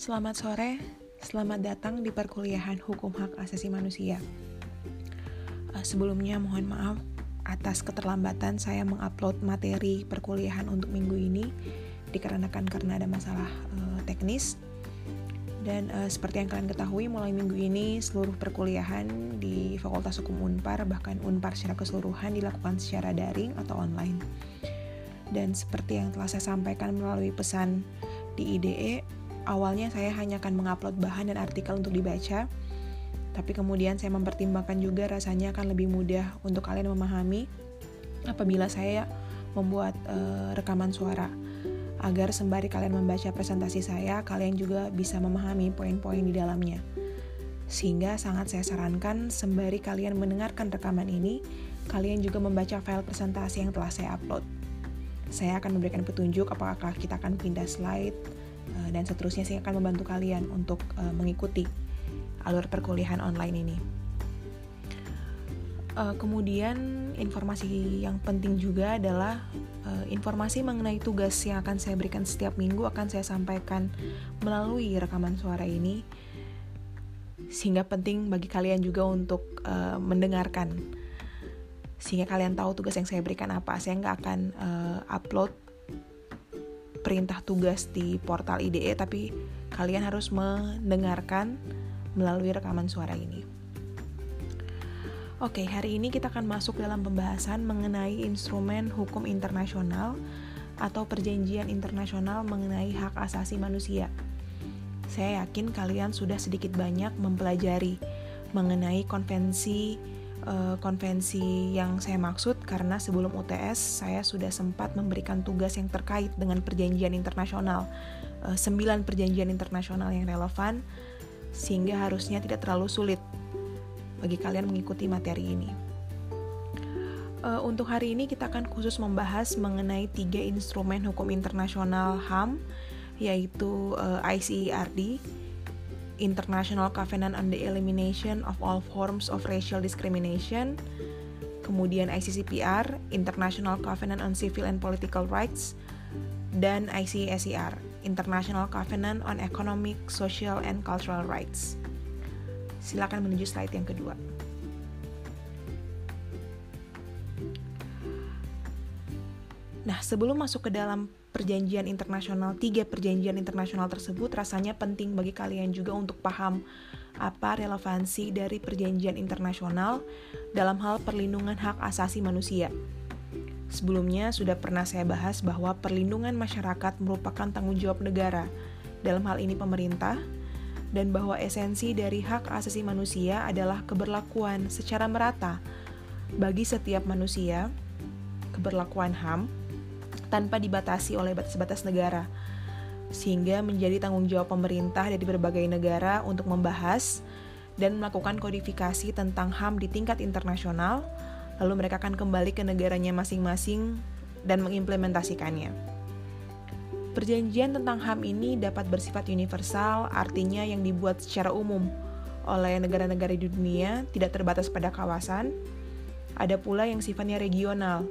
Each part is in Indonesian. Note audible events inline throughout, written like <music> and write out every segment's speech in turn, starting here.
Selamat sore, selamat datang di perkuliahan Hukum Hak Asasi Manusia. Uh, sebelumnya mohon maaf atas keterlambatan saya mengupload materi perkuliahan untuk minggu ini dikarenakan karena ada masalah uh, teknis. Dan uh, seperti yang kalian ketahui, mulai minggu ini seluruh perkuliahan di Fakultas Hukum Unpar bahkan Unpar secara keseluruhan dilakukan secara daring atau online. Dan seperti yang telah saya sampaikan melalui pesan di IDE, awalnya saya hanya akan mengupload bahan dan artikel untuk dibaca, tapi kemudian saya mempertimbangkan juga rasanya akan lebih mudah untuk kalian memahami apabila saya membuat uh, rekaman suara agar sembari kalian membaca presentasi saya, kalian juga bisa memahami poin-poin di dalamnya. Sehingga sangat saya sarankan sembari kalian mendengarkan rekaman ini, kalian juga membaca file presentasi yang telah saya upload. Saya akan memberikan petunjuk apakah kita akan pindah slide, Eh, dan seterusnya saya akan membantu kalian untuk uh, mengikuti alur perkuliahan online ini. Uh, kemudian informasi yang penting juga adalah uh, informasi mengenai tugas yang akan saya berikan setiap minggu akan saya sampaikan melalui rekaman suara ini sehingga penting bagi kalian juga untuk uh, mendengarkan sehingga kalian tahu tugas yang saya berikan apa. Saya nggak akan uh, upload perintah tugas di portal IDE tapi kalian harus mendengarkan melalui rekaman suara ini. Oke, hari ini kita akan masuk dalam pembahasan mengenai instrumen hukum internasional atau perjanjian internasional mengenai hak asasi manusia. Saya yakin kalian sudah sedikit banyak mempelajari mengenai konvensi uh, konvensi yang saya maksud karena sebelum UTS saya sudah sempat memberikan tugas yang terkait dengan perjanjian internasional, uh, sembilan perjanjian internasional yang relevan sehingga harusnya tidak terlalu sulit bagi kalian mengikuti materi ini. Uh, untuk hari ini kita akan khusus membahas mengenai tiga instrumen hukum internasional HAM yaitu uh, ICERD, International Covenant on the Elimination of All Forms of Racial Discrimination, kemudian ICCPR, International Covenant on Civil and Political Rights, dan ICSER, International Covenant on Economic, Social, and Cultural Rights. Silakan menuju slide yang kedua. Nah, sebelum masuk ke dalam perjanjian internasional, tiga perjanjian internasional tersebut rasanya penting bagi kalian juga untuk paham apa relevansi dari perjanjian internasional dalam hal perlindungan hak asasi manusia. Sebelumnya sudah pernah saya bahas bahwa perlindungan masyarakat merupakan tanggung jawab negara, dalam hal ini pemerintah, dan bahwa esensi dari hak asasi manusia adalah keberlakuan secara merata bagi setiap manusia, keberlakuan HAM, tanpa dibatasi oleh batas-batas negara, sehingga menjadi tanggung jawab pemerintah dari berbagai negara untuk membahas dan melakukan kodifikasi tentang HAM di tingkat internasional, lalu mereka akan kembali ke negaranya masing-masing dan mengimplementasikannya. Perjanjian tentang HAM ini dapat bersifat universal, artinya yang dibuat secara umum oleh negara-negara di dunia, tidak terbatas pada kawasan. Ada pula yang sifatnya regional,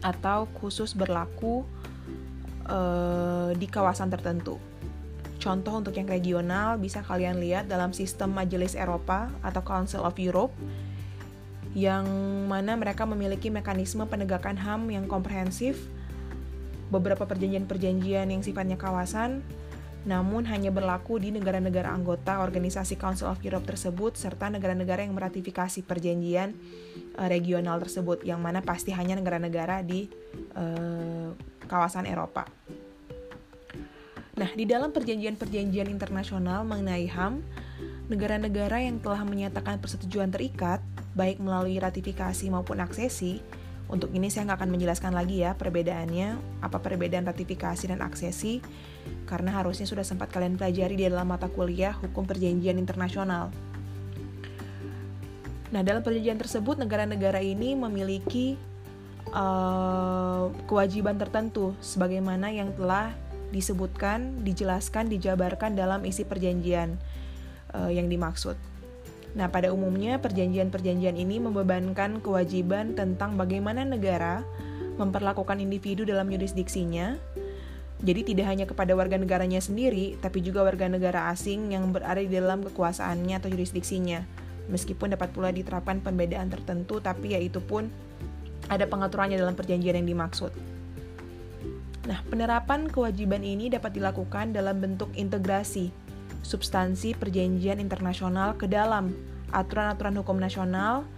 atau khusus berlaku uh, di kawasan tertentu. Contoh untuk yang regional bisa kalian lihat dalam sistem Majelis Eropa atau Council of Europe yang mana mereka memiliki mekanisme penegakan HAM yang komprehensif, beberapa perjanjian-perjanjian yang sifatnya kawasan, namun hanya berlaku di negara-negara anggota organisasi Council of Europe tersebut serta negara-negara yang meratifikasi perjanjian uh, regional tersebut yang mana pasti hanya negara-negara di uh, kawasan Eropa. Nah, di dalam perjanjian-perjanjian internasional mengenai HAM, negara-negara yang telah menyatakan persetujuan terikat, baik melalui ratifikasi maupun aksesi, untuk ini saya nggak akan menjelaskan lagi ya perbedaannya, apa perbedaan ratifikasi dan aksesi, karena harusnya sudah sempat kalian pelajari di dalam mata kuliah hukum perjanjian internasional. Nah, dalam perjanjian tersebut negara-negara ini memiliki uh, kewajiban tertentu sebagaimana yang telah disebutkan, dijelaskan, dijabarkan dalam isi perjanjian uh, yang dimaksud. Nah, pada umumnya perjanjian-perjanjian ini membebankan kewajiban tentang bagaimana negara memperlakukan individu dalam yurisdiksinya Jadi tidak hanya kepada warga negaranya sendiri, tapi juga warga negara asing yang berada di dalam kekuasaannya atau jurisdiksinya. Meskipun dapat pula diterapkan pembedaan tertentu, tapi yaitu pun ada pengaturannya dalam perjanjian yang dimaksud. Nah, penerapan kewajiban ini dapat dilakukan dalam bentuk integrasi substansi perjanjian internasional ke dalam. Aturan-aturan hukum nasional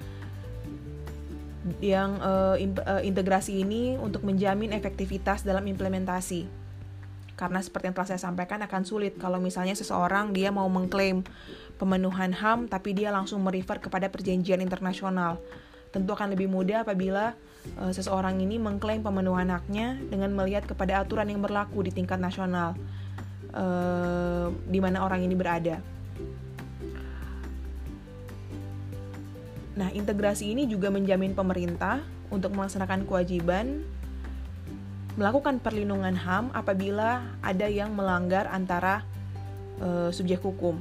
yang uh, integrasi ini untuk menjamin efektivitas dalam implementasi. Karena seperti yang telah saya sampaikan akan sulit kalau misalnya seseorang dia mau mengklaim pemenuhan HAM tapi dia langsung merefer kepada perjanjian internasional. Tentu akan lebih mudah apabila uh, seseorang ini mengklaim pemenuhan haknya dengan melihat kepada aturan yang berlaku di tingkat nasional uh, di mana orang ini berada. Nah, integrasi ini juga menjamin pemerintah untuk melaksanakan kewajiban melakukan perlindungan HAM apabila ada yang melanggar antara uh, subjek hukum.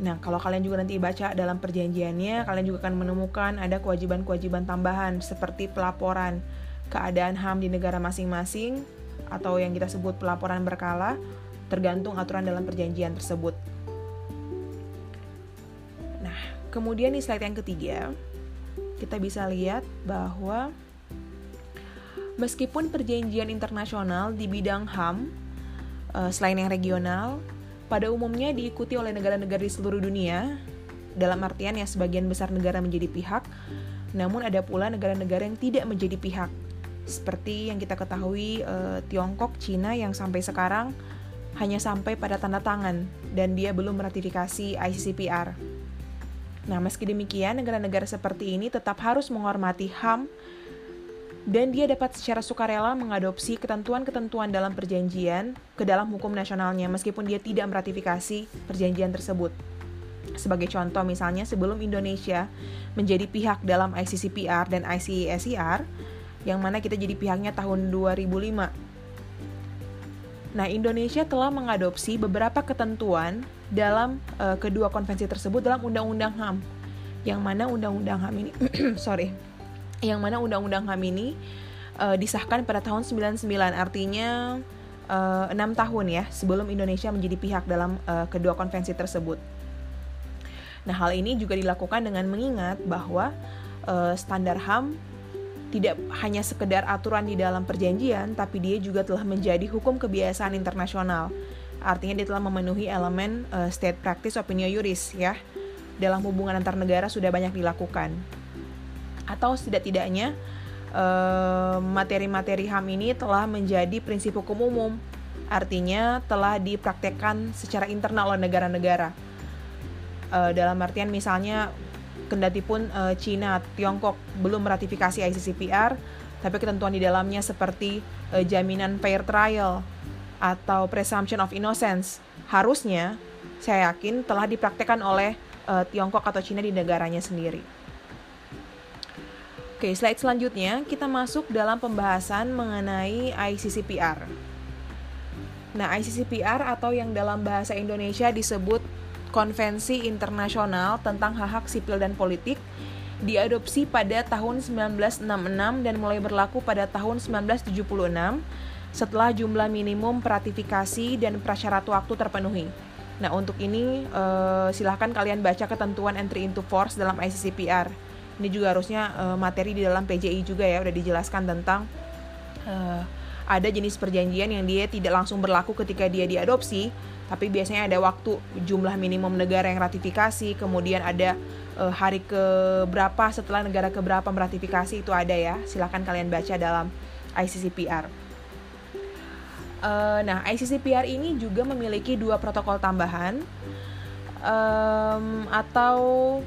Nah, kalau kalian juga nanti baca dalam perjanjiannya, kalian juga akan menemukan ada kewajiban-kewajiban tambahan seperti pelaporan keadaan HAM di negara masing-masing atau yang kita sebut pelaporan berkala, tergantung aturan dalam perjanjian tersebut. Nah, kemudian di slide yang ketiga, kita bisa lihat bahwa Meskipun perjanjian internasional di bidang HAM, uh, selain yang regional, pada umumnya diikuti oleh negara-negara di seluruh dunia, dalam artian yang sebagian besar negara menjadi pihak, namun ada pula negara-negara yang tidak menjadi pihak, seperti yang kita ketahui uh, Tiongkok, Cina yang sampai sekarang hanya sampai pada tanda tangan dan dia belum meratifikasi ICCPR. Nah, meski demikian, negara-negara seperti ini tetap harus menghormati HAM dan dia dapat secara sukarela mengadopsi ketentuan-ketentuan dalam perjanjian ke dalam hukum nasionalnya meskipun dia tidak meratifikasi perjanjian tersebut. Sebagai contoh misalnya sebelum Indonesia menjadi pihak dalam ICCPR dan ICSCR yang mana kita jadi pihaknya tahun 2005. Nah, Indonesia telah mengadopsi beberapa ketentuan dalam uh, kedua konvensi tersebut dalam Undang-Undang HAM. Yang mana Undang-Undang HAM ini <clears throat> sorry yang mana undang-undang HAM ini uh, disahkan pada tahun 99 artinya eh, enam tahun ya sebelum Indonesia menjadi pihak dalam uh, kedua konvensi tersebut. Nah hal ini juga dilakukan dengan mengingat bahwa uh, standar HAM tidak hanya sekedar aturan di dalam perjanjian, tapi dia juga telah menjadi hukum kebiasaan internasional. Artinya dia telah memenuhi elemen uh, state practice opinio juris ya. Dalam hubungan antar negara sudah banyak dilakukan atau setidak-tidaknya eh, materi-materi HAM ini telah menjadi prinsip hukum umum, artinya telah dipraktekkan secara internal oleh negara-negara. Uh, dalam artian misalnya kendati pun uh, Cina, Tiongkok belum meratifikasi ICCPR, tapi ketentuan di dalamnya seperti uh, jaminan fair trial atau presumption of innocence harusnya saya yakin telah dipraktekkan oleh uh, Tiongkok atau Cina di negaranya sendiri. Oke, slide selanjutnya kita masuk dalam pembahasan mengenai ICCPR. Nah, ICCPR atau yang dalam bahasa Indonesia disebut Konvensi Internasional tentang Hak-hak Sipil dan Politik diadopsi pada tahun 1966 dan mulai berlaku pada tahun 1976 setelah jumlah minimum ratifikasi dan prasyarat waktu terpenuhi. Nah, untuk ini eh, silahkan kalian baca ketentuan entry into force dalam ICCPR ini juga harusnya uh, materi di dalam PJI juga ya udah dijelaskan tentang uh, ada jenis perjanjian yang dia tidak langsung berlaku ketika dia diadopsi tapi biasanya ada waktu jumlah minimum negara yang ratifikasi kemudian ada uh, hari ke berapa setelah negara ke berapa meratifikasi itu ada ya. Silahkan kalian baca dalam ICCPR uh, nah ICCPR ini juga memiliki dua protokol tambahan. Um, atau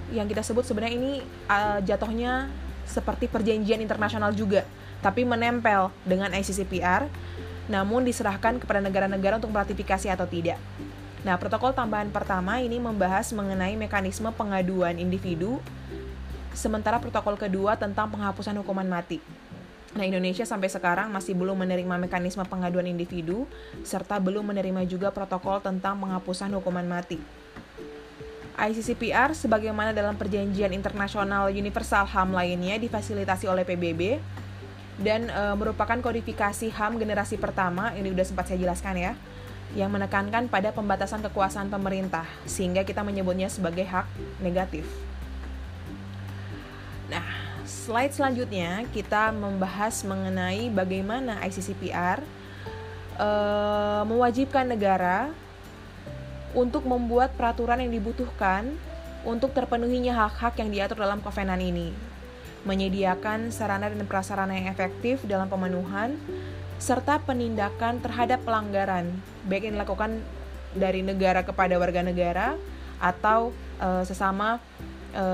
yang kita sebut sebenarnya ini uh, jatuhnya seperti perjanjian internasional juga, tapi menempel dengan ICCPR, namun diserahkan kepada negara-negara untuk meratifikasi atau tidak. Nah, protokol tambahan pertama ini membahas mengenai mekanisme pengaduan individu, sementara protokol kedua tentang penghapusan hukuman mati. Nah, Indonesia sampai sekarang masih belum menerima mekanisme pengaduan individu, serta belum menerima juga protokol tentang penghapusan hukuman mati. ICCPR sebagaimana dalam perjanjian internasional universal HAM lainnya difasilitasi oleh PBB dan e, merupakan kodifikasi HAM generasi pertama ini udah sempat saya jelaskan ya yang menekankan pada pembatasan kekuasaan pemerintah sehingga kita menyebutnya sebagai hak negatif. Nah, slide selanjutnya kita membahas mengenai bagaimana ICCPR e, mewajibkan negara untuk membuat peraturan yang dibutuhkan untuk terpenuhinya hak-hak yang diatur dalam kovenan ini menyediakan sarana dan prasarana yang efektif dalam pemenuhan, serta penindakan terhadap pelanggaran, baik yang dilakukan dari negara kepada warga negara atau e, sesama e,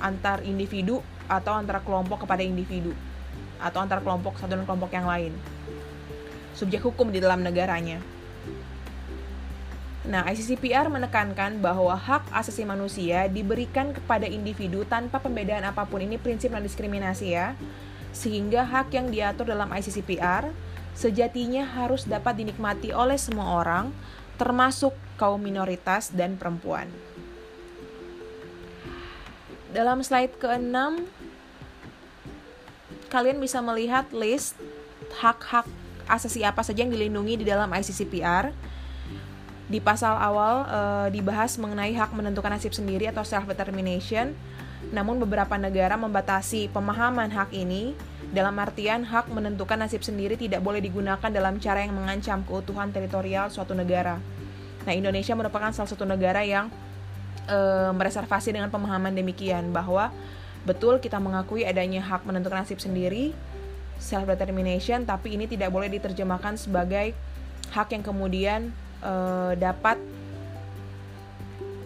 antar individu atau antara kelompok kepada individu atau antar kelompok satu dan kelompok yang lain. Subjek hukum di dalam negaranya. Nah, ICCPR menekankan bahwa hak asasi manusia diberikan kepada individu tanpa pembedaan apa pun. Ini prinsip non diskriminasi ya. Sehingga hak yang diatur dalam ICCPR sejatinya harus dapat dinikmati oleh semua orang, termasuk kaum minoritas dan perempuan. Dalam slide ke-6 kalian bisa melihat list hak-hak asasi apa saja yang dilindungi di dalam ICCPR di pasal awal e, dibahas mengenai hak menentukan nasib sendiri atau self determination. Namun beberapa negara membatasi pemahaman hak ini dalam artian hak menentukan nasib sendiri tidak boleh digunakan dalam cara yang mengancam keutuhan teritorial suatu negara. Nah, Indonesia merupakan salah satu negara yang e, mereservasi dengan pemahaman demikian bahwa betul kita mengakui adanya hak menentukan nasib sendiri, self determination, tapi ini tidak boleh diterjemahkan sebagai hak yang kemudian uh, dapat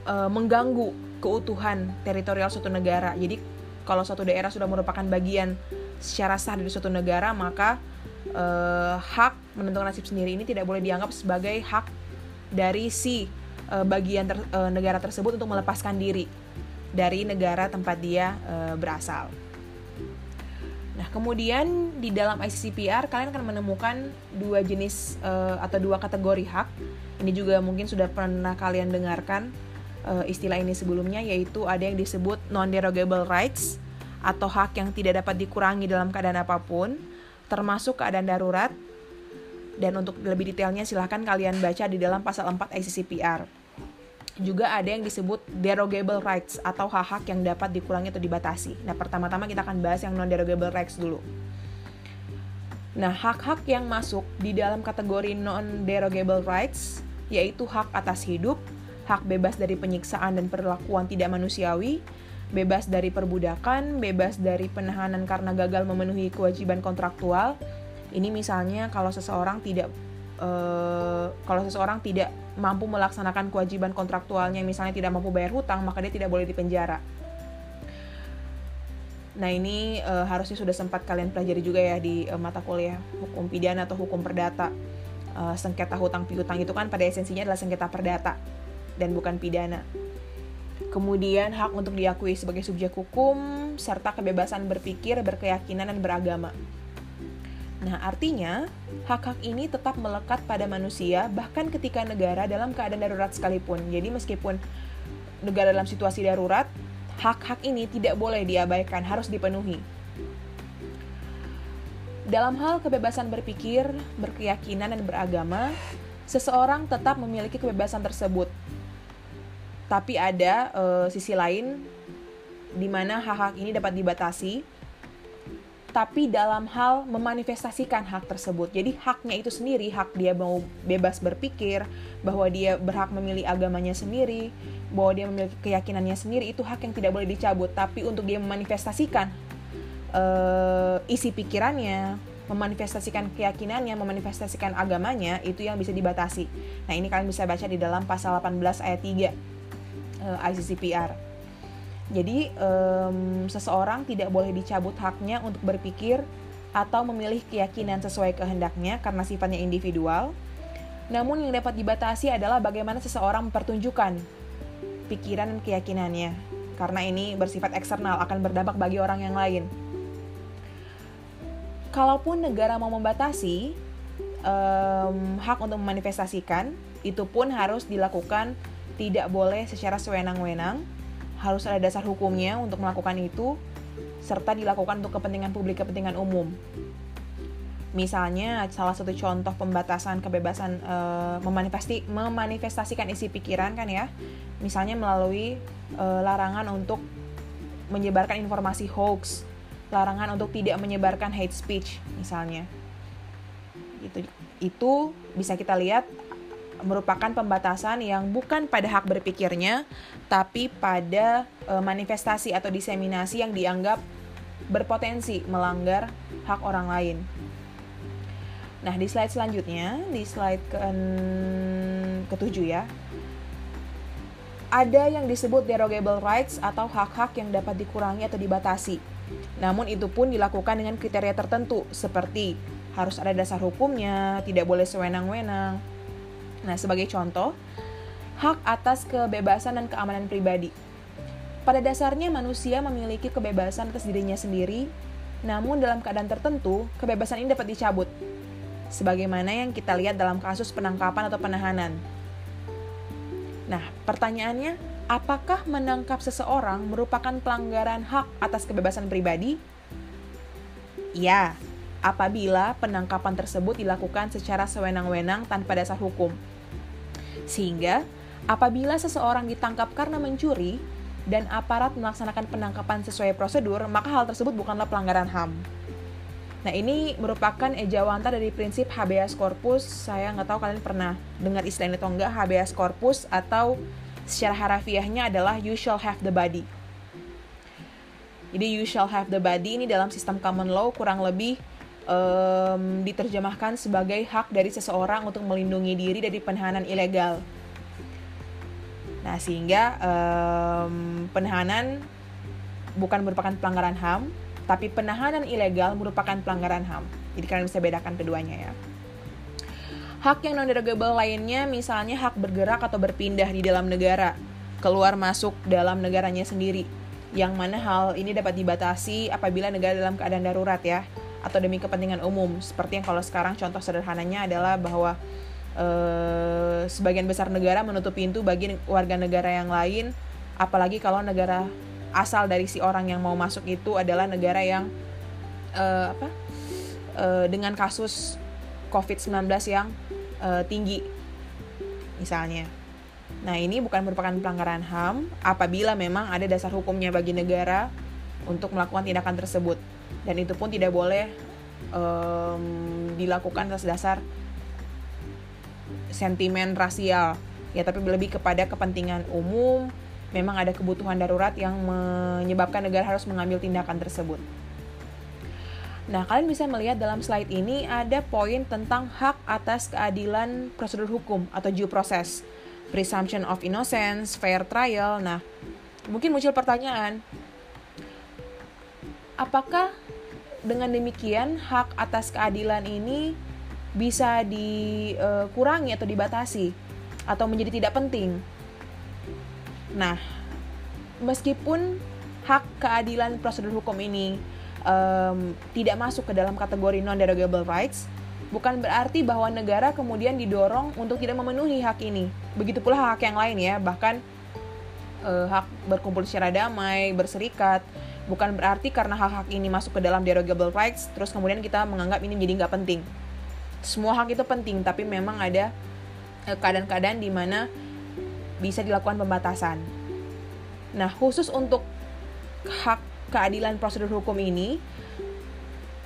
uh, mengganggu keutuhan teritorial suatu negara. Jadi kalau suatu daerah sudah merupakan bagian secara sah dari suatu negara, maka uh, hak menentukan nasib sendiri ini tidak boleh dianggap sebagai hak dari si uh, bagian ter, uh, negara tersebut untuk melepaskan diri dari negara tempat dia uh, berasal. Nah, kemudian di dalam ICCPR kalian akan menemukan dua jenis uh, atau dua kategori hak. Ini juga mungkin sudah pernah kalian dengarkan uh, istilah ini sebelumnya yaitu ada yang disebut non-derogable rights atau hak yang tidak dapat dikurangi dalam keadaan apa pun, termasuk keadaan darurat. Dan untuk lebih detailnya silahkan kalian baca di dalam pasal 4 ICCPR juga ada yang disebut derogable rights atau hak-hak yang dapat dikurangi atau dibatasi. Nah, pertama-tama kita akan bahas yang non-derogable rights dulu. Nah, hak-hak yang masuk di dalam kategori non-derogable rights yaitu hak atas hidup, hak bebas dari penyiksaan dan perlakuan tidak manusiawi, bebas dari perbudakan, bebas dari penahanan karena gagal memenuhi kewajiban kontraktual. Ini misalnya kalau seseorang tidak uh, kalau seseorang tidak mampu melaksanakan kewajiban kontraktualnya misalnya tidak mampu bayar hutang maka dia tidak boleh dipenjara nah ini e, harusnya sudah sempat kalian pelajari juga ya di e, mata kuliah hukum pidana atau hukum perdata e, sengketa hutang piutang itu kan pada esensinya adalah sengketa perdata dan bukan pidana kemudian hak untuk diakui sebagai subjek hukum serta kebebasan berpikir berkeyakinan dan beragama Nah, artinya hak-hak ini tetap melekat pada manusia bahkan ketika negara dalam keadaan darurat sekalipun. Jadi meskipun negara dalam situasi darurat, hak-hak ini tidak boleh diabaikan, harus dipenuhi. Dalam hal kebebasan berpikir, berkeyakinan, dan beragama, seseorang tetap memiliki kebebasan tersebut. Tapi ada e, sisi lain di mana hak-hak ini dapat dibatasi tapi dalam hal memanifestasikan hak tersebut. Jadi haknya itu sendiri, hak dia mau bebas berpikir, bahwa dia berhak memilih agamanya sendiri, bahwa dia memiliki keyakinannya sendiri, itu hak yang tidak boleh dicabut. Tapi untuk dia memanifestasikan uh, isi pikirannya, memanifestasikan keyakinannya, memanifestasikan agamanya, itu yang bisa dibatasi. Nah ini kalian bisa baca di dalam pasal 18 ayat 3 uh, ICCPR. Jadi um, seseorang tidak boleh dicabut haknya untuk berpikir atau memilih keyakinan sesuai kehendaknya karena sifatnya individual. Namun yang dapat dibatasi adalah bagaimana seseorang mempertunjukkan pikiran dan keyakinannya. Karena ini bersifat eksternal akan berdampak bagi orang yang lain. Kalaupun negara mau membatasi um, hak untuk memanifestasikan, itu pun harus dilakukan tidak boleh secara sewenang-wenang. Harus ada dasar hukumnya untuk melakukan itu serta dilakukan untuk kepentingan publik, kepentingan umum. Misalnya, salah satu contoh pembatasan kebebasan e, memanifesti, memanifestasikan isi pikiran kan ya, misalnya melalui e, larangan untuk menyebarkan informasi hoax, larangan untuk tidak menyebarkan hate speech misalnya. Itu itu bisa kita lihat merupakan pembatasan yang bukan pada hak berpikirnya, tapi pada e, manifestasi atau diseminasi yang dianggap berpotensi melanggar hak orang lain. Nah, di slide selanjutnya, di slide ke ketujuh ya, ada yang disebut derogable rights atau hak-hak yang dapat dikurangi atau dibatasi. Namun itu pun dilakukan dengan kriteria tertentu seperti harus ada dasar hukumnya, tidak boleh sewenang-wenang. Nah, sebagai contoh, hak atas kebebasan dan keamanan pribadi. Pada dasarnya manusia memiliki kebebasan atas dirinya sendiri, namun dalam keadaan tertentu, kebebasan ini dapat dicabut sebagaimana yang kita lihat dalam kasus penangkapan atau penahanan. Nah, pertanyaannya, apakah menangkap seseorang merupakan pelanggaran hak atas kebebasan pribadi? Ya, apabila penangkapan tersebut dilakukan secara sewenang-wenang tanpa dasar hukum. Sehingga, apabila seseorang ditangkap karena mencuri dan aparat melaksanakan penangkapan sesuai prosedur, maka hal tersebut bukanlah pelanggaran HAM. Nah ini merupakan ejawanta dari prinsip habeas corpus. Saya nggak tahu kalian pernah dengar istilah ini atau enggak habeas corpus atau secara harafiahnya adalah you shall have the body. Jadi you shall have the body ini dalam sistem common law kurang lebih um, diterjemahkan sebagai hak dari seseorang untuk melindungi diri dari penahanan ilegal. Nah sehingga um, penahanan bukan merupakan pelanggaran HAM, tapi penahanan ilegal merupakan pelanggaran HAM. Jadi kalian bisa bedakan keduanya ya. Hak yang non-derogable lainnya misalnya hak bergerak atau berpindah di dalam negara, keluar masuk dalam negaranya sendiri. Yang mana hal ini dapat dibatasi apabila negara dalam keadaan darurat ya, atau demi kepentingan umum. Seperti yang kalau sekarang contoh sederhananya adalah bahwa eh, sebagian besar negara menutup pintu bagi warga negara yang lain, apalagi kalau negara asal dari si orang yang mau masuk itu adalah negara yang uh, apa uh, dengan kasus COVID-19 yang uh, tinggi misalnya. Nah, ini bukan merupakan pelanggaran HAM apabila memang ada dasar hukumnya bagi negara untuk melakukan tindakan tersebut. Dan itu pun tidak boleh um, dilakukan atas dasar sentimen rasial, ya tapi lebih kepada kepentingan umum, memang ada kebutuhan darurat yang menyebabkan negara harus mengambil tindakan tersebut. Nah, kalian bisa melihat dalam slide ini ada poin tentang hak atas keadilan prosedur hukum atau due process, presumption of innocence, fair trial. Nah, mungkin muncul pertanyaan, apakah dengan demikian hak atas keadilan ini bisa dikurangi atau dibatasi atau menjadi tidak penting? Nah, meskipun hak keadilan prosedur hukum ini um, tidak masuk ke dalam kategori non-derogable rights, bukan berarti bahwa negara kemudian didorong untuk tidak memenuhi hak ini. Begitu pula hak yang lain ya, bahkan uh, hak berkumpul secara damai, berserikat, bukan berarti karena hak-hak ini masuk ke dalam derogable rights, terus kemudian kita menganggap ini menjadi nggak penting. Semua hak itu penting, tapi memang ada eh, keadaan-keadaan di mana bisa dilakukan pembatasan. Nah, khusus untuk hak keadilan prosedur hukum ini,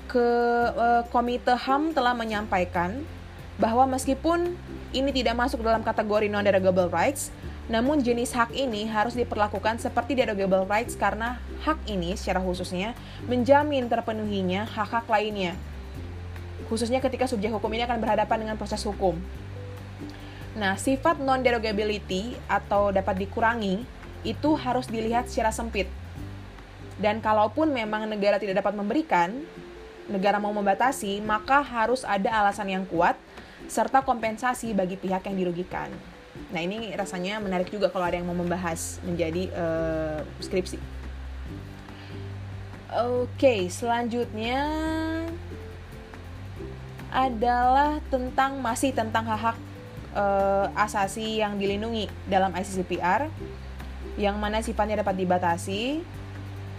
ke uh, Komite HAM telah menyampaikan bahwa meskipun ini tidak masuk dalam kategori non-derogable rights, namun jenis hak ini harus diperlakukan seperti derogable rights karena hak ini secara khususnya menjamin terpenuhinya hak-hak lainnya. Khususnya ketika subjek hukum ini akan berhadapan dengan proses hukum. Nah, sifat non-derogability atau dapat dikurangi itu harus dilihat secara sempit. Dan kalaupun memang negara tidak dapat memberikan, negara mau membatasi, maka harus ada alasan yang kuat serta kompensasi bagi pihak yang dirugikan. Nah, ini rasanya menarik juga kalau ada yang mau membahas menjadi uh, skripsi. Oke, okay, selanjutnya adalah tentang masih tentang hak-hak uh, asasi yang dilindungi dalam ICCPR yang mana sifatnya dapat dibatasi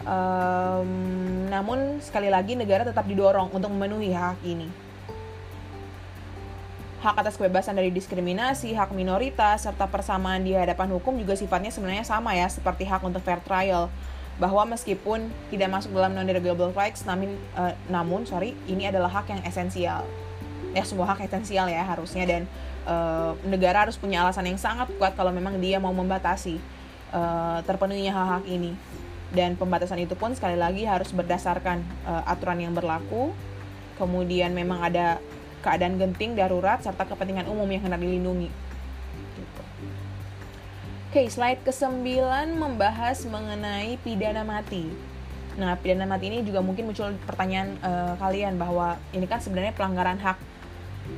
Um, namun sekali lagi negara tetap didorong untuk memenuhi hak ini. Hak atas kebebasan dari diskriminasi, hak minoritas, serta persamaan di hadapan hukum juga sifatnya sebenarnya sama ya, seperti hak untuk fair trial. Bahwa meskipun tidak masuk dalam non-derogable rights, namun, uh, namun sorry, ini adalah hak yang esensial. Ya semua hak esensial ya harusnya dan uh, negara harus punya alasan yang sangat kuat kalau memang dia mau membatasi uh, terpenuhinya hak-hak ini dan pembatasan itu pun sekali lagi harus berdasarkan uh, aturan yang berlaku. Kemudian memang ada keadaan genting darurat serta kepentingan umum yang hendak dilindungi. Gitu. oke slide ke-9 membahas mengenai pidana mati. Nah pidana mati ini juga mungkin muncul pertanyaan uh, kalian bahwa ini kan sebenarnya pelanggaran hak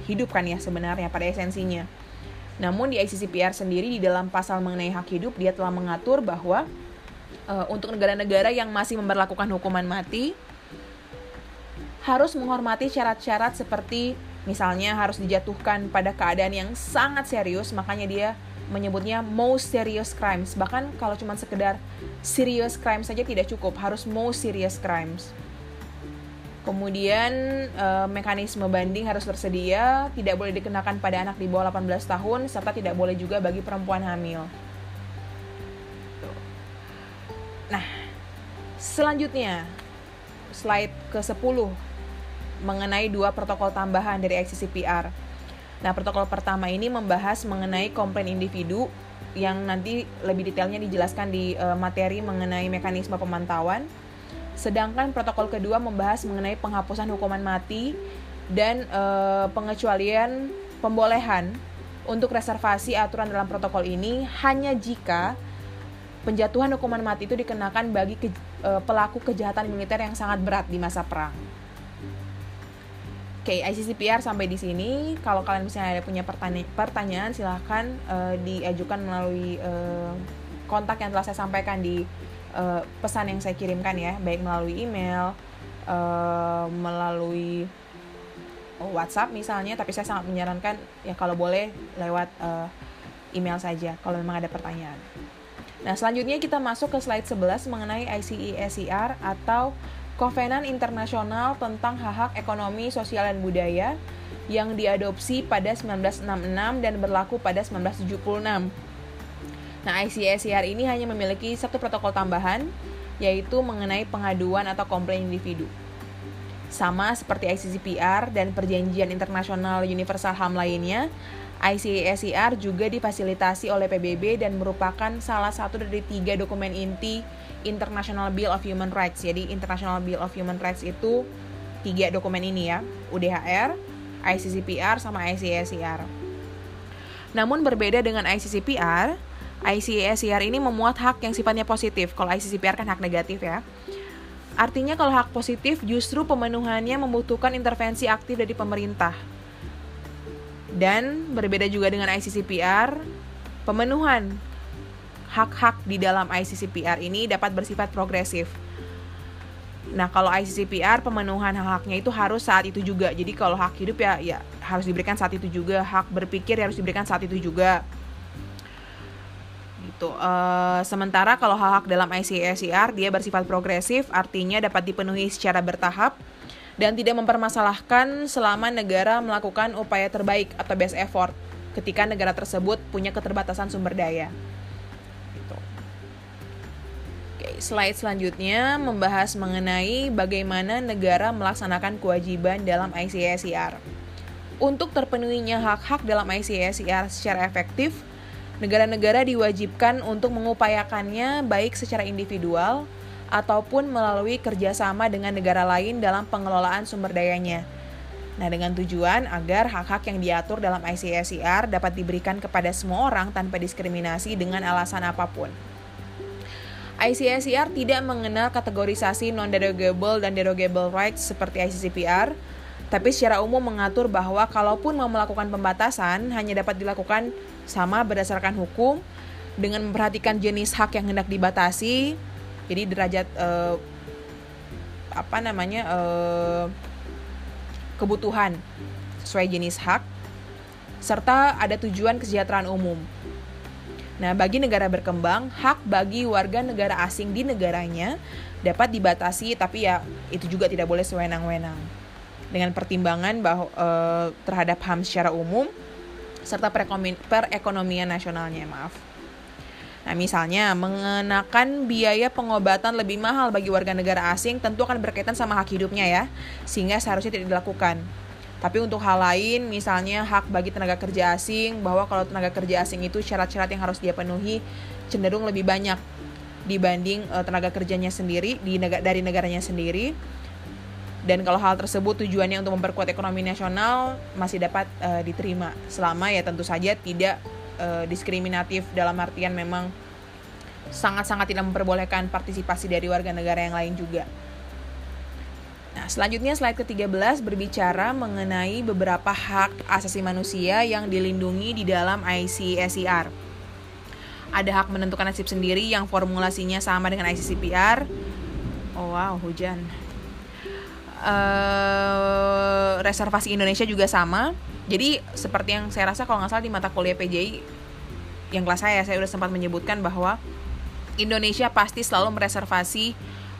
hidup kan ya sebenarnya pada esensinya. Namun di ICCPR sendiri di dalam pasal mengenai hak hidup dia telah mengatur bahwa uh, untuk negara-negara yang masih memperlakukan hukuman mati harus menghormati syarat-syarat seperti misalnya harus dijatuhkan pada keadaan yang sangat serius makanya dia menyebutnya most serious crimes. Bahkan kalau cuma sekedar serious crimes saja tidak cukup harus most serious crimes. Kemudian e, mekanisme banding harus tersedia tidak boleh dikenakan pada anak di bawah 18 tahun serta tidak boleh juga bagi perempuan hamil selanjutnya slide ke-10 mengenai dua protokol tambahan dari ICCPR. Nah, protokol pertama ini membahas mengenai komplain individu yang nanti lebih detailnya dijelaskan di uh, materi mengenai mekanisme pemantauan. Sedangkan protokol kedua membahas mengenai penghapusan hukuman mati dan uh, pengecualian pembolehan untuk reservasi aturan dalam protokol ini hanya jika penjatuhan hukuman mati itu dikenakan bagi ke, uh, pelaku kejahatan militer yang sangat berat di masa perang. Oke, okay, ICCPR sampai di sini. Kalau kalian misalnya ada punya pertanya pertanyaan, silahkan uh, diajukan melalui uh, kontak yang telah saya sampaikan di uh, pesan yang saya kirimkan ya, baik melalui email, uh, melalui WhatsApp misalnya. Tapi saya sangat menyarankan ya kalau boleh lewat uh, email saja kalau memang ada pertanyaan. Nah, selanjutnya kita masuk ke slide 11 mengenai ICE-SCR atau Kovenan Internasional tentang Hak-Hak Ekonomi, Sosial, dan Budaya yang diadopsi pada 1966 dan berlaku pada 1976. Nah, ICE-SCR ini hanya memiliki satu protokol tambahan, yaitu mengenai pengaduan atau komplain individu. Sama seperti ICCPR dan Perjanjian Internasional Universal HAM lainnya, ICSCR juga difasilitasi oleh PBB dan merupakan salah satu dari tiga dokumen inti International Bill of Human Rights. Jadi International Bill of Human Rights itu tiga dokumen ini ya, UDHR, ICCPR, sama ICSCR. Namun berbeda dengan ICCPR, ICSCR ini memuat hak yang sifatnya positif. Kalau ICCPR kan hak negatif ya. Artinya kalau hak positif justru pemenuhannya membutuhkan intervensi aktif dari pemerintah dan berbeda juga dengan ICCPR, pemenuhan hak-hak di dalam ICCPR ini dapat bersifat progresif. Nah, kalau ICCPR pemenuhan hak-haknya itu harus saat itu juga. Jadi kalau hak hidup ya ya harus diberikan saat itu juga, hak berpikir ya harus diberikan saat itu juga. Gitu. Uh, sementara kalau hak-hak dalam ICCPR dia bersifat progresif, artinya dapat dipenuhi secara bertahap dan tidak mempermasalahkan selama negara melakukan upaya terbaik atau best effort ketika negara tersebut punya keterbatasan sumber daya. Gitu. Oke, slide selanjutnya membahas mengenai bagaimana negara melaksanakan kewajiban dalam ICSCR. Untuk terpenuhinya hak-hak dalam ICSCR secara efektif, negara-negara diwajibkan untuk mengupayakannya baik secara individual ataupun melalui kerjasama dengan negara lain dalam pengelolaan sumber dayanya. Nah, dengan tujuan agar hak-hak yang diatur dalam ICSCR dapat diberikan kepada semua orang tanpa diskriminasi dengan alasan apa pun. ICSCR tidak mengenal kategorisasi non-derogable dan derogable rights seperti ICCPR, tapi secara umum mengatur bahwa kalaupun mau melakukan pembatasan hanya dapat dilakukan sama berdasarkan hukum dengan memperhatikan jenis hak yang hendak dibatasi, jadi derajat uh, apa namanya uh, kebutuhan sesuai jenis hak serta ada tujuan kesejahteraan umum. Nah, bagi negara berkembang, hak bagi warga negara asing di negaranya dapat dibatasi, tapi ya itu juga tidak boleh sewenang-wenang. Dengan pertimbangan bahwa e, terhadap HAM secara umum serta perekonomian nasionalnya, maaf. Nah, misalnya mengenakan biaya pengobatan lebih mahal bagi warga negara asing tentu akan berkaitan sama hak hidupnya ya, sehingga seharusnya tidak dilakukan. Tapi untuk hal lain, misalnya hak bagi tenaga kerja asing, bahwa kalau tenaga kerja asing itu syarat-syarat yang harus dia penuhi cenderung lebih banyak dibanding uh, tenaga kerjanya sendiri di negara dari negaranya sendiri. Dan kalau hal tersebut tujuannya untuk memperkuat ekonomi nasional masih dapat uh, diterima selama ya tentu saja tidak uh, diskriminatif dalam artian memang sangat-sangat tidak memperbolehkan partisipasi dari warga negara yang lain juga. Nah, selanjutnya slide ke-13 berbicara mengenai beberapa hak asasi manusia yang dilindungi di dalam ICSIR. Ada hak menentukan nasib sendiri yang formulasinya sama dengan ICCPR. Oh wow, hujan. Uh, reservasi Indonesia juga sama. Jadi seperti yang saya rasa kalau nggak salah di mata kuliah PJI yang kelas saya saya sudah sempat menyebutkan bahwa Indonesia pasti selalu mereservasi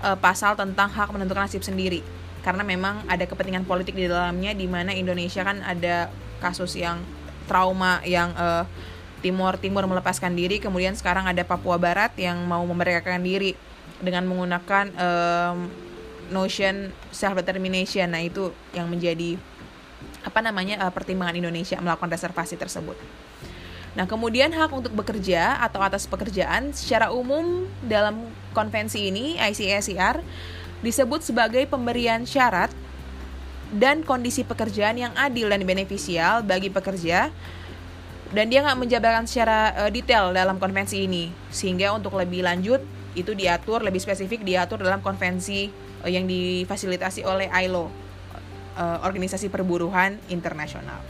uh, pasal tentang hak menentukan nasib sendiri. Karena memang ada kepentingan politik di dalamnya di mana Indonesia kan ada kasus yang trauma yang uh, Timur Timur melepaskan diri kemudian sekarang ada Papua Barat yang mau memerdekakan diri dengan menggunakan um, notion self determination nah itu yang menjadi apa namanya uh, pertimbangan Indonesia melakukan reservasi tersebut. Nah, kemudian hak untuk bekerja atau atas pekerjaan secara umum dalam konvensi ini ICSIR disebut sebagai pemberian syarat dan kondisi pekerjaan yang adil dan beneficial bagi pekerja dan dia nggak menjabarkan secara uh, detail dalam konvensi ini sehingga untuk lebih lanjut itu diatur lebih spesifik diatur dalam konvensi uh, yang difasilitasi oleh ILO uh, Organisasi Perburuhan Internasional.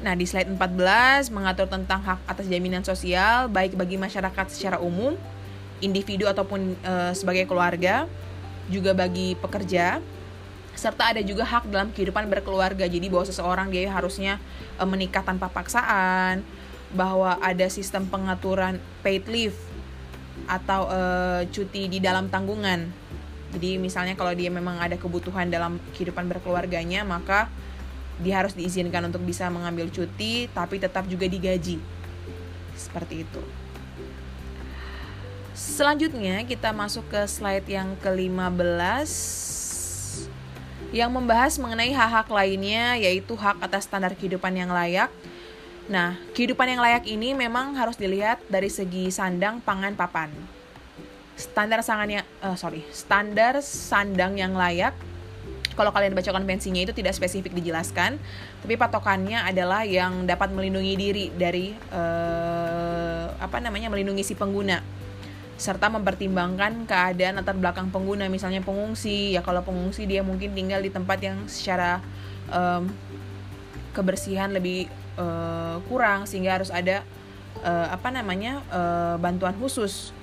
Nah, di slide 14 mengatur tentang hak atas jaminan sosial baik bagi masyarakat secara umum individu ataupun e, sebagai keluarga, juga bagi pekerja, serta ada juga hak dalam kehidupan berkeluarga. Jadi bahwa seseorang dia harusnya e, menikah tanpa paksaan, bahwa ada sistem pengaturan paid leave atau e, cuti di dalam tanggungan. Jadi misalnya kalau dia memang ada kebutuhan dalam kehidupan berkeluarganya, maka dia harus diizinkan untuk bisa mengambil cuti tapi tetap juga digaji. Seperti itu. Selanjutnya kita masuk ke slide yang ke-15 yang membahas mengenai hak-hak lainnya yaitu hak atas standar kehidupan yang layak. Nah, kehidupan yang layak ini memang harus dilihat dari segi sandang, pangan, papan. Standar sangannya, uh, sorry, standar sandang yang layak. Kalau kalian baca konvensinya itu tidak spesifik dijelaskan, tapi patokannya adalah yang dapat melindungi diri dari uh, apa namanya melindungi si pengguna serta mempertimbangkan keadaan latar belakang pengguna misalnya pengungsi ya kalau pengungsi dia mungkin tinggal di tempat yang secara um, kebersihan lebih uh, kurang sehingga harus ada apa namanya bantuan khusus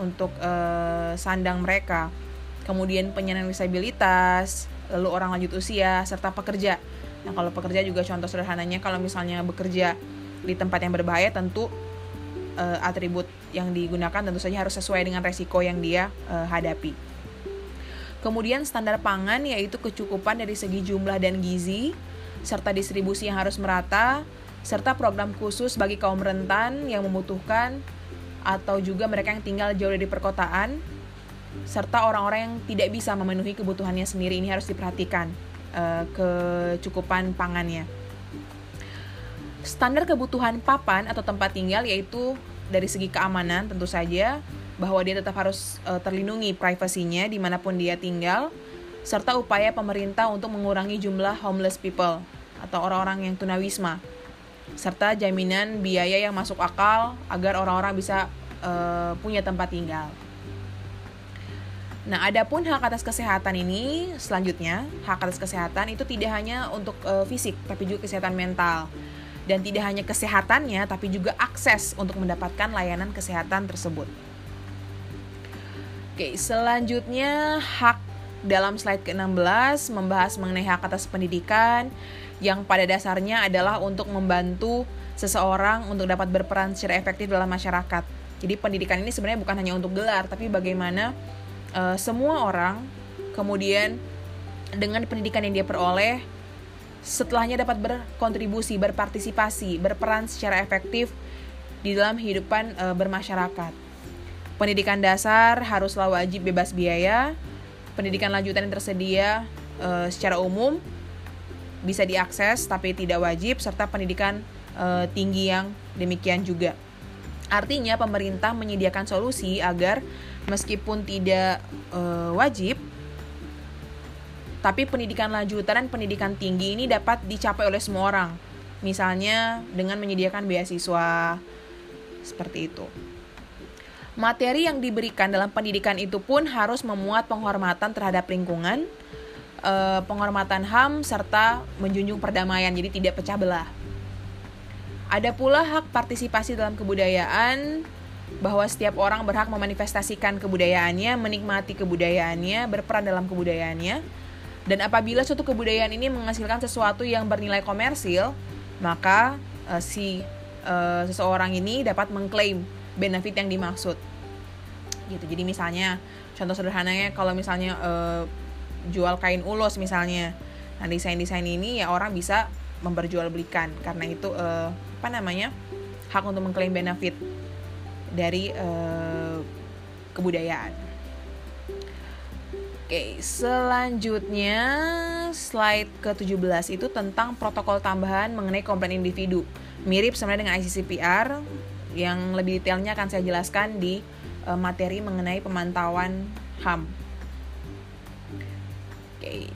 untuk uh, sandang mereka kemudian penyandang disabilitas lalu orang lanjut usia serta pekerja nah kalau pekerja juga contoh sederhananya kalau misalnya bekerja di tempat yang berbahaya tentu uh, atribut yang digunakan tentu saja harus sesuai dengan resiko yang dia uh, hadapi. Kemudian standar pangan yaitu kecukupan dari segi jumlah dan gizi serta distribusi yang harus merata serta program khusus bagi kaum rentan yang membutuhkan atau juga mereka yang tinggal jauh dari perkotaan serta orang-orang yang tidak bisa memenuhi kebutuhannya sendiri ini harus diperhatikan uh, kecukupan pangannya. Standar kebutuhan papan atau tempat tinggal yaitu dari segi keamanan tentu saja bahwa dia tetap harus uh, terlindungi privasinya di mana pun dia tinggal serta upaya pemerintah untuk mengurangi jumlah homeless people atau orang-orang yang tunawisma serta jaminan biaya yang masuk akal agar orang-orang bisa uh, punya tempat tinggal. Nah, adapun hak atas kesehatan ini selanjutnya, hak atas kesehatan itu tidak hanya untuk uh, fisik tapi juga kesehatan mental dan tidak hanya kesehatannya tapi juga akses untuk mendapatkan layanan kesehatan tersebut. Oke, selanjutnya hak dalam slide ke-16 membahas mengenai hak atas pendidikan yang pada dasarnya adalah untuk membantu seseorang untuk dapat berperan secara efektif dalam masyarakat. Jadi pendidikan ini sebenarnya bukan hanya untuk gelar, tapi bagaimana uh, semua orang kemudian dengan pendidikan yang dia peroleh setelahnya dapat berkontribusi, berpartisipasi, berperan secara efektif di dalam kehidupan uh, bermasyarakat. Pendidikan dasar haruslah wajib bebas biaya. Pendidikan lanjutan yang tersedia uh, secara umum bisa diakses tapi tidak wajib serta pendidikan uh, tinggi yang demikian juga. Artinya pemerintah menyediakan solusi agar meskipun tidak uh, wajib tapi pendidikan lanjutan dan pendidikan tinggi ini dapat dicapai oleh semua orang. Misalnya dengan menyediakan beasiswa seperti itu. Materi yang diberikan dalam pendidikan itu pun harus memuat penghormatan terhadap lingkungan, eh, penghormatan HAM serta menjunjung perdamaian jadi tidak pecah belah. Ada pula hak partisipasi dalam kebudayaan, bahwa setiap orang berhak memanifestasikan kebudayaannya, menikmati kebudayaannya, berperan dalam kebudayaannya. Dan apabila suatu kebudayaan ini menghasilkan sesuatu yang bernilai komersil, maka uh, si uh, seseorang ini dapat mengklaim benefit yang dimaksud. Gitu. Jadi misalnya contoh sederhananya kalau misalnya uh, jual kain ulos misalnya. Nah, desain-desain ini ya orang bisa memperjualbelikan karena itu uh, apa namanya hak untuk mengklaim benefit dari uh, kebudayaan. Oke, selanjutnya slide ke-17 itu tentang protokol tambahan mengenai komplain individu. Mirip sebenarnya dengan ICCPR, yang lebih detailnya akan saya jelaskan di uh, materi mengenai pemantauan HAM. Oke,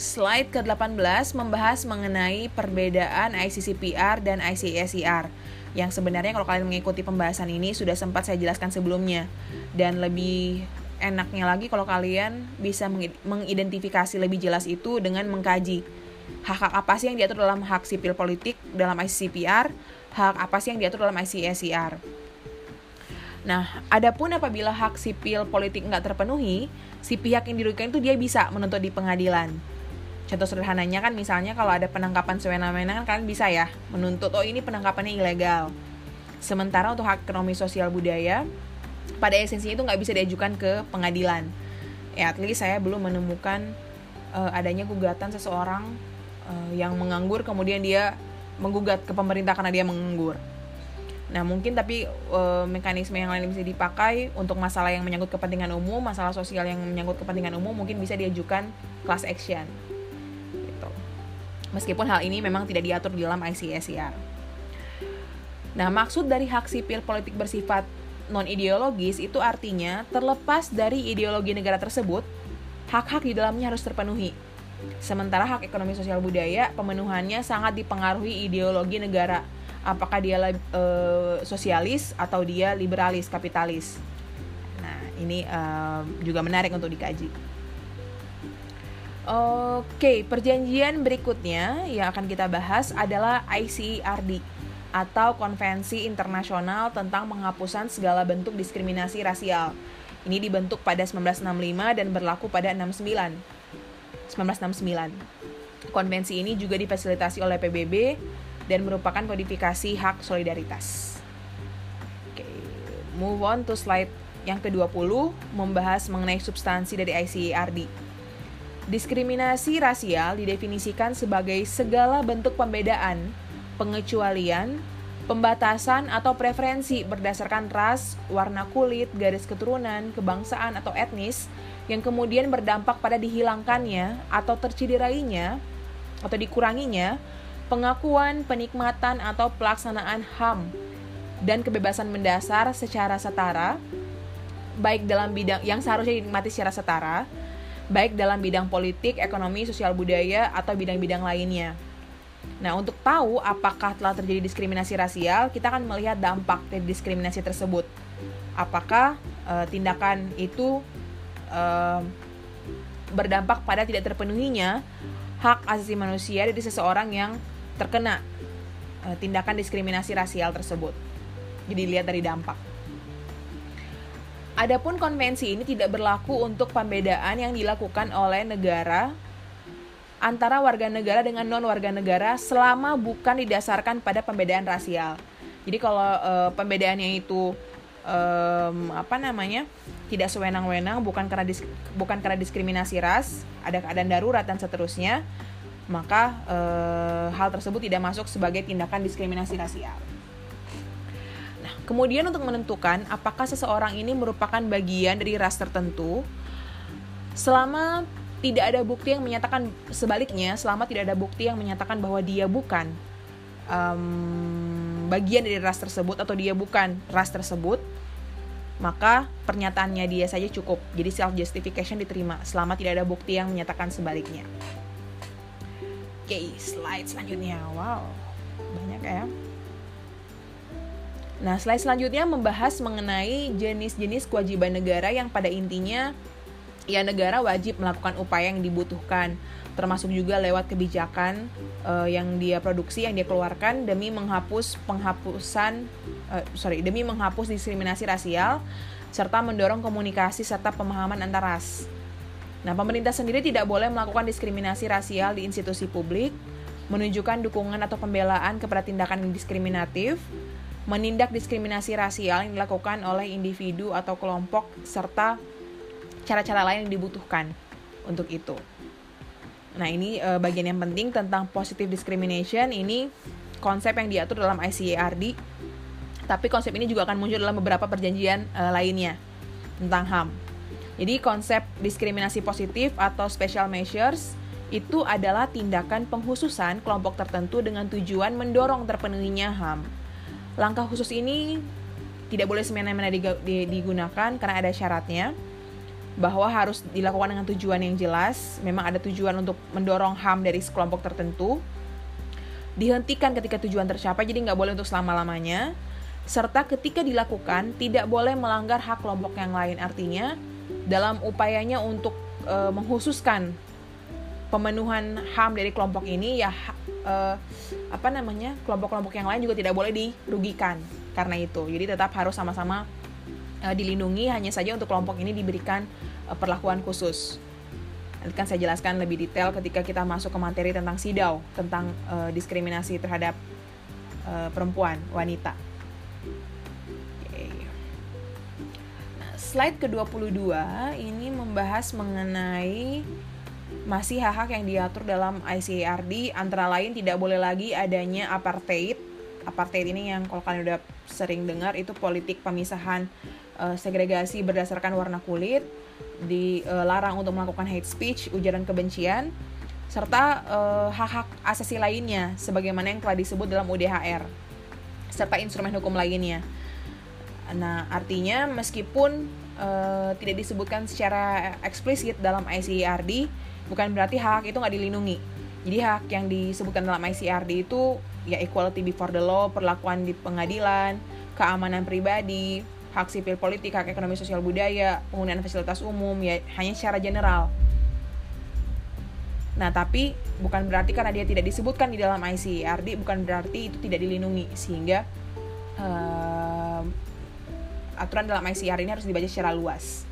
slide ke-18 membahas mengenai perbedaan ICCPR dan ICSIR yang sebenarnya kalau kalian mengikuti pembahasan ini sudah sempat saya jelaskan sebelumnya. Dan lebih enaknya lagi kalau kalian bisa mengidentifikasi lebih jelas itu dengan mengkaji. Hak-hak apa sih yang diatur dalam hak sipil politik dalam ICCPR, hak apa sih yang diatur dalam ICSIR. Nah, adapun apabila hak sipil politik nggak terpenuhi, si pihak yang dirugikan itu dia bisa menuntut di pengadilan. Contoh sederhananya kan misalnya kalau ada penangkapan semena-mena kan kalian bisa ya menuntut oh ini penangkapannya ilegal. Sementara untuk hak ekonomi sosial budaya pada esensinya itu nggak bisa diajukan ke pengadilan. Ya at least saya belum menemukan uh, adanya gugatan seseorang uh, yang menganggur kemudian dia menggugat ke pemerintah karena dia menganggur. Nah, mungkin tapi e, mekanisme yang lain bisa dipakai untuk masalah yang menyangkut kepentingan umum, masalah sosial yang menyangkut kepentingan umum mungkin bisa diajukan class action meskipun hal ini memang tidak diatur di dalam ICSIR. Nah, maksud dari hak sipil politik bersifat non-ideologis itu artinya terlepas dari ideologi negara tersebut, hak-hak di dalamnya harus terpenuhi. Sementara hak ekonomi sosial budaya, pemenuhannya sangat dipengaruhi ideologi negara. Apakah dia e, sosialis atau dia liberalis, kapitalis. Nah, ini e, juga menarik untuk dikaji. Oke, perjanjian berikutnya yang akan kita bahas adalah ICERD atau Konvensi Internasional tentang Penghapusan Segala Bentuk Diskriminasi Rasial. Ini dibentuk pada 1965 dan berlaku pada 69. 1969. Konvensi ini juga difasilitasi oleh PBB dan merupakan kodifikasi hak solidaritas. Oke, move on to slide yang ke-20 membahas mengenai substansi dari ICERD. Diskriminasi rasial didefinisikan sebagai segala bentuk pembedaan, pengecualian, pembatasan atau preferensi berdasarkan ras, warna kulit, garis keturunan, kebangsaan atau etnis yang kemudian berdampak pada dihilangkannya atau tercederainya atau dikuranginya pengakuan, penikmatan atau pelaksanaan HAM dan kebebasan mendasar secara setara baik dalam bidang yang seharusnya dinikmati secara setara baik dalam bidang politik, ekonomi, sosial budaya, atau bidang-bidang lainnya. Nah, untuk tahu apakah telah terjadi diskriminasi rasial, kita akan melihat dampak dari diskriminasi tersebut. Apakah e, tindakan itu e, berdampak pada tidak terpenuhinya hak asasi manusia dari seseorang yang terkena e, tindakan diskriminasi rasial tersebut. Jadi lihat dari dampak. Adapun konvensi ini tidak berlaku untuk pembedaan yang dilakukan oleh negara antara warga negara dengan non warga negara selama bukan didasarkan pada pembedaan rasial. Jadi kalau uh, pembedaannya itu um, apa namanya tidak sewenang-wenang bukan karena bukan karena diskriminasi ras, ada keadaan darurat dan seterusnya, maka uh, hal tersebut tidak masuk sebagai tindakan diskriminasi rasial. Nah, kemudian untuk menentukan apakah seseorang ini merupakan bagian dari ras tertentu, selama tidak ada bukti yang menyatakan sebaliknya, selama tidak ada bukti yang menyatakan bahwa dia bukan um, bagian dari ras tersebut atau dia bukan ras tersebut, maka pernyataannya dia saja cukup. Jadi self justification diterima selama tidak ada bukti yang menyatakan sebaliknya. Oke, slide selanjutnya. Wow, banyak ya. Nah, slide selanjutnya membahas mengenai jenis-jenis kewajiban negara yang pada intinya ya negara wajib melakukan upaya yang dibutuhkan, termasuk juga lewat kebijakan uh, yang dia produksi, yang dia keluarkan demi menghapus penghapusan, uh, sorry, demi menghapus diskriminasi rasial, serta mendorong komunikasi serta pemahaman antar ras. Nah, pemerintah sendiri tidak boleh melakukan diskriminasi rasial di institusi publik, menunjukkan dukungan atau pembelaan kepada tindakan diskriminatif, menindak diskriminasi rasial yang dilakukan oleh individu atau kelompok serta cara-cara lain yang dibutuhkan untuk itu. Nah, ini e, bagian yang penting tentang positive discrimination ini konsep yang diatur dalam ICARD. Tapi konsep ini juga akan muncul dalam beberapa perjanjian e, lainnya tentang HAM. Jadi konsep diskriminasi positif atau special measures itu adalah tindakan penghususan kelompok tertentu dengan tujuan mendorong terpenuhinya HAM. Langkah khusus ini tidak boleh semena-mena digunakan karena ada syaratnya bahwa harus dilakukan dengan tujuan yang jelas. Memang ada tujuan untuk mendorong HAM dari sekelompok tertentu. Dihentikan ketika tujuan tercapai, jadi nggak boleh untuk selama-lamanya. Serta ketika dilakukan, tidak boleh melanggar hak kelompok yang lain. Artinya, dalam upayanya untuk e, menghususkan pemenuhan HAM dari kelompok ini, ya uh, apa namanya kelompok-kelompok yang lain juga tidak boleh dirugikan karena itu. Jadi tetap harus sama-sama uh, dilindungi hanya saja untuk kelompok ini diberikan uh, perlakuan khusus. Nanti kan saya jelaskan lebih detail ketika kita masuk ke materi tentang sidau tentang uh, diskriminasi terhadap uh, perempuan wanita slide ke-22 ini membahas mengenai masih hak-hak yang diatur dalam ICARD antara lain tidak boleh lagi adanya apartheid. Apartheid ini yang kalau kalian udah sering dengar itu politik pemisahan uh, segregasi berdasarkan warna kulit dilarang uh, untuk melakukan hate speech ujaran kebencian serta uh, hak-hak asasi lainnya sebagaimana yang telah disebut dalam UDHR serta instrumen hukum lainnya nah artinya meskipun uh, tidak disebutkan secara eksplisit dalam ICARD bukan berarti hak itu nggak dilindungi. Jadi hak yang disebutkan dalam ICRD itu ya equality before the law perlakuan di pengadilan keamanan pribadi hak sipil politik hak ekonomi sosial budaya penggunaan fasilitas umum ya hanya secara general. Nah, tapi bukan berarti karena dia tidak disebutkan di dalam ICRD bukan berarti itu tidak dilindungi. Sehingga uh, aturan dalam ICR ini harus dibaca secara luas.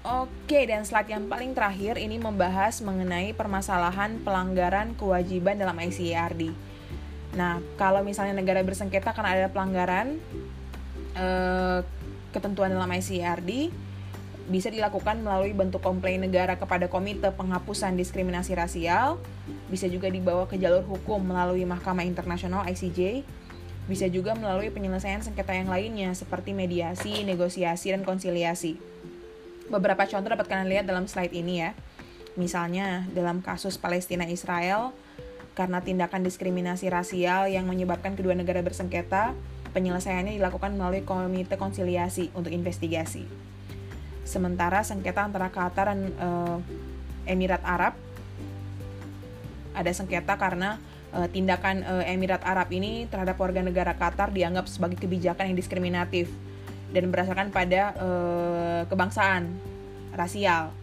Oke, dan slide yang paling terakhir ini membahas mengenai permasalahan pelanggaran kewajiban dalam ICARD. Nah, kalau misalnya negara bersengketa karena ada pelanggaran eh, ketentuan dalam ICARD, bisa dilakukan melalui bentuk komplain negara kepada Komite Penghapusan Diskriminasi Rasial, bisa juga dibawa ke jalur hukum melalui Mahkamah Internasional ICJ, bisa juga melalui penyelesaian sengketa yang lainnya seperti mediasi, negosiasi, dan konsiliasi. Beberapa contoh dapat kalian lihat dalam slide ini ya. Misalnya dalam kasus Palestina Israel karena tindakan diskriminasi rasial yang menyebabkan kedua negara bersengketa, penyelesaiannya dilakukan melalui komite konsiliasi untuk investigasi. Sementara sengketa antara Qatar dan uh, Emirat Arab ada sengketa karena uh, tindakan uh, Emirat Arab ini terhadap warga negara Qatar dianggap sebagai kebijakan yang diskriminatif dan berdasarkan pada uh, kebangsaan rasial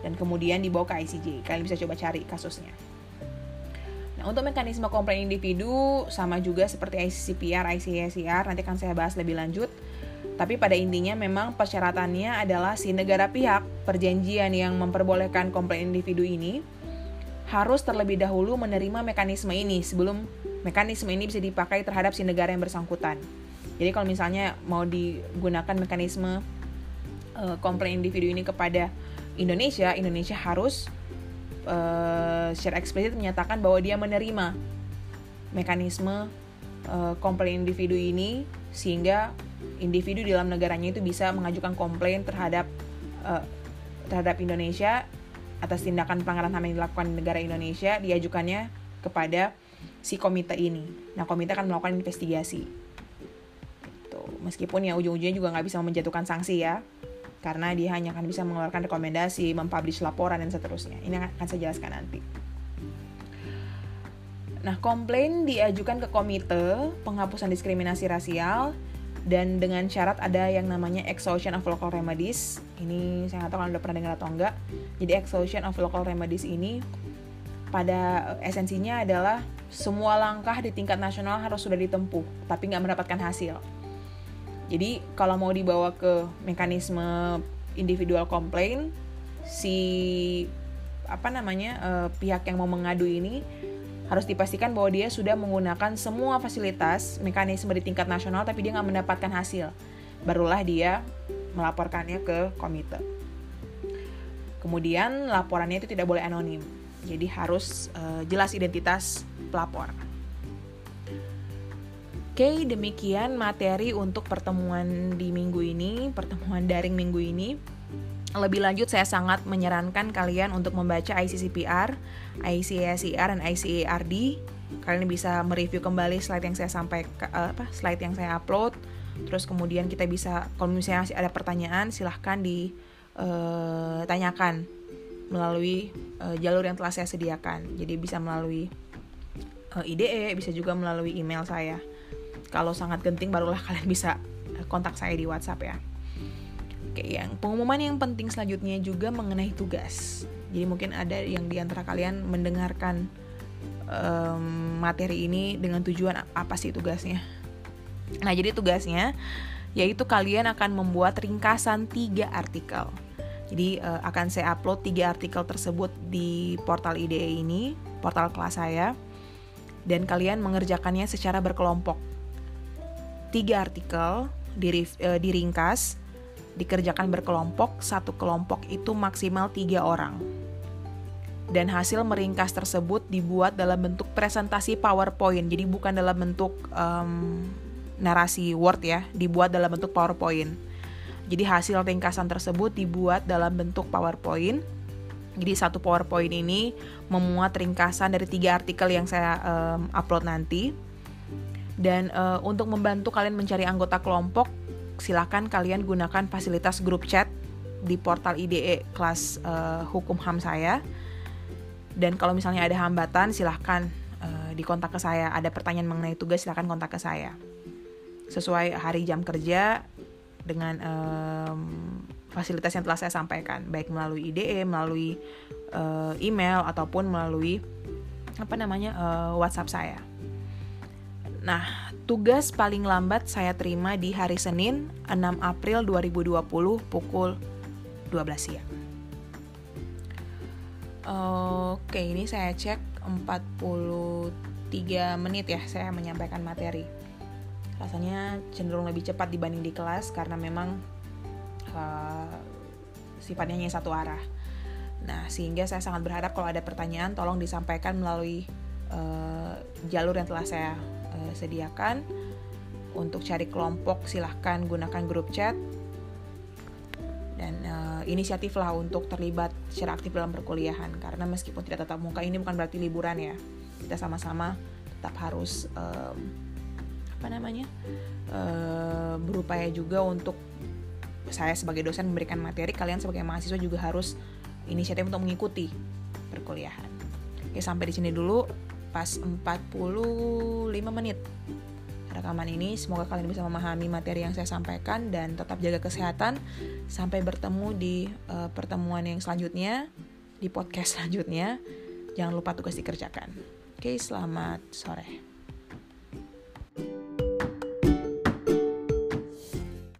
dan kemudian dibawa ke ICJ. Kalian bisa coba cari kasusnya. Nah, untuk mekanisme komplain individu sama juga seperti ICCPR, ICSCR nanti akan saya bahas lebih lanjut. Tapi pada intinya memang persyaratannya adalah si negara pihak perjanjian yang memperbolehkan komplain individu ini harus terlebih dahulu menerima mekanisme ini sebelum mekanisme ini bisa dipakai terhadap si negara yang bersangkutan. Jadi kalau misalnya mau digunakan mekanisme uh, komplain individu ini kepada Indonesia, Indonesia harus uh, secara eksplisit menyatakan bahwa dia menerima mekanisme uh, komplain individu ini sehingga individu di dalam negaranya itu bisa mengajukan komplain terhadap uh, terhadap Indonesia atas tindakan pelanggaran HAM yang dilakukan di negara Indonesia diajukannya kepada si komite ini. Nah, komite akan melakukan investigasi. Gitu. Meskipun ya ujung-ujungnya juga nggak bisa menjatuhkan sanksi ya, karena dia hanya akan bisa mengeluarkan rekomendasi, mempublish laporan dan seterusnya. Ini akan saya jelaskan nanti. Nah, komplain diajukan ke komite penghapusan diskriminasi rasial dan dengan syarat ada yang namanya exhaustion of local remedies. Ini saya nggak tahu kalau udah pernah dengar atau enggak. Jadi exhaustion of local remedies ini pada esensinya adalah semua langkah di tingkat nasional harus sudah ditempuh, tapi nggak mendapatkan hasil. Jadi kalau mau dibawa ke mekanisme individual complaint, si apa namanya uh, pihak yang mau mengadu ini harus dipastikan bahwa dia sudah menggunakan semua fasilitas mekanisme di tingkat nasional tapi dia nggak mendapatkan hasil. Barulah dia melaporkannya ke komite. Kemudian laporannya itu tidak boleh anonim. Jadi harus uh, jelas identitas pelapor. Oke, demikian materi untuk pertemuan di minggu ini, pertemuan daring minggu ini. Lebih lanjut saya sangat menyarankan kalian untuk membaca ICCPR, ICACR dan ICARD. Kalian bisa mereview kembali slide yang saya sampai uh, apa slide yang saya upload. Terus kemudian kita bisa kalau misalnya masih ada pertanyaan silahkan ditanyakan eh, melalui uh, jalur yang telah saya sediakan. Jadi bisa melalui IDE, bisa juga melalui email saya. Kalau sangat genting barulah <laughs> kalian bisa kontak saya di WhatsApp ya. Oke, yang pengumuman yang penting selanjutnya juga mengenai tugas. Jadi mungkin ada yang di antara kalian mendengarkan um, materi ini dengan tujuan apa sih tugasnya. Nah, jadi tugasnya yaitu kalian akan membuat ringkasan tiga artikel. Jadi uh, akan saya upload tiga artikel tersebut di portal IDE ini, portal kelas saya, dan kalian mengerjakannya secara berkelompok. Tiga artikel di, uh, diringkas dikerjakan berkelompok, satu kelompok itu maksimal tiga orang. Dan hasil meringkas tersebut dibuat dalam bentuk presentasi PowerPoint, jadi bukan dalam bentuk um, narasi Word ya, dibuat dalam bentuk PowerPoint. Jadi hasil ringkasan tersebut dibuat dalam bentuk PowerPoint. Jadi satu PowerPoint ini memuat ringkasan dari tiga artikel yang saya um, upload nanti. Dan uh, untuk membantu kalian mencari anggota kelompok, silahkan kalian gunakan fasilitas grup chat di portal IDE kelas uh, hukum HAM saya. Dan kalau misalnya ada hambatan, silahkan uh, dikontak ke saya. Ada pertanyaan mengenai tugas, silahkan kontak ke saya. Sesuai hari jam kerja dengan um, fasilitas yang telah saya sampaikan, baik melalui IDE, melalui uh, email ataupun melalui apa namanya uh, WhatsApp saya. Nah, tugas paling lambat saya terima di hari Senin 6 April 2020 pukul 12 siang. Oke, ini saya cek 43 menit ya saya menyampaikan materi. Rasanya cenderung lebih cepat dibanding di kelas karena memang uh, sifatnya hanya satu arah. Nah, sehingga saya sangat berharap kalau ada pertanyaan tolong disampaikan melalui uh, jalur yang telah saya uh, sediakan. Untuk cari kelompok silahkan gunakan grup chat dan uh, inisiatif lah untuk terlibat secara aktif dalam perkuliahan. Karena meskipun tidak tetap muka ini bukan berarti liburan ya. Kita sama-sama tetap harus um, apa namanya uh, berupaya juga untuk saya sebagai dosen memberikan materi kalian sebagai mahasiswa juga harus inisiatif untuk mengikuti perkuliahan. Oke sampai di sini dulu. Pas 45 menit rekaman ini. Semoga kalian bisa memahami materi yang saya sampaikan dan tetap jaga kesehatan. Sampai bertemu di uh, pertemuan yang selanjutnya, di podcast selanjutnya. Jangan lupa tugas dikerjakan. Oke, selamat sore.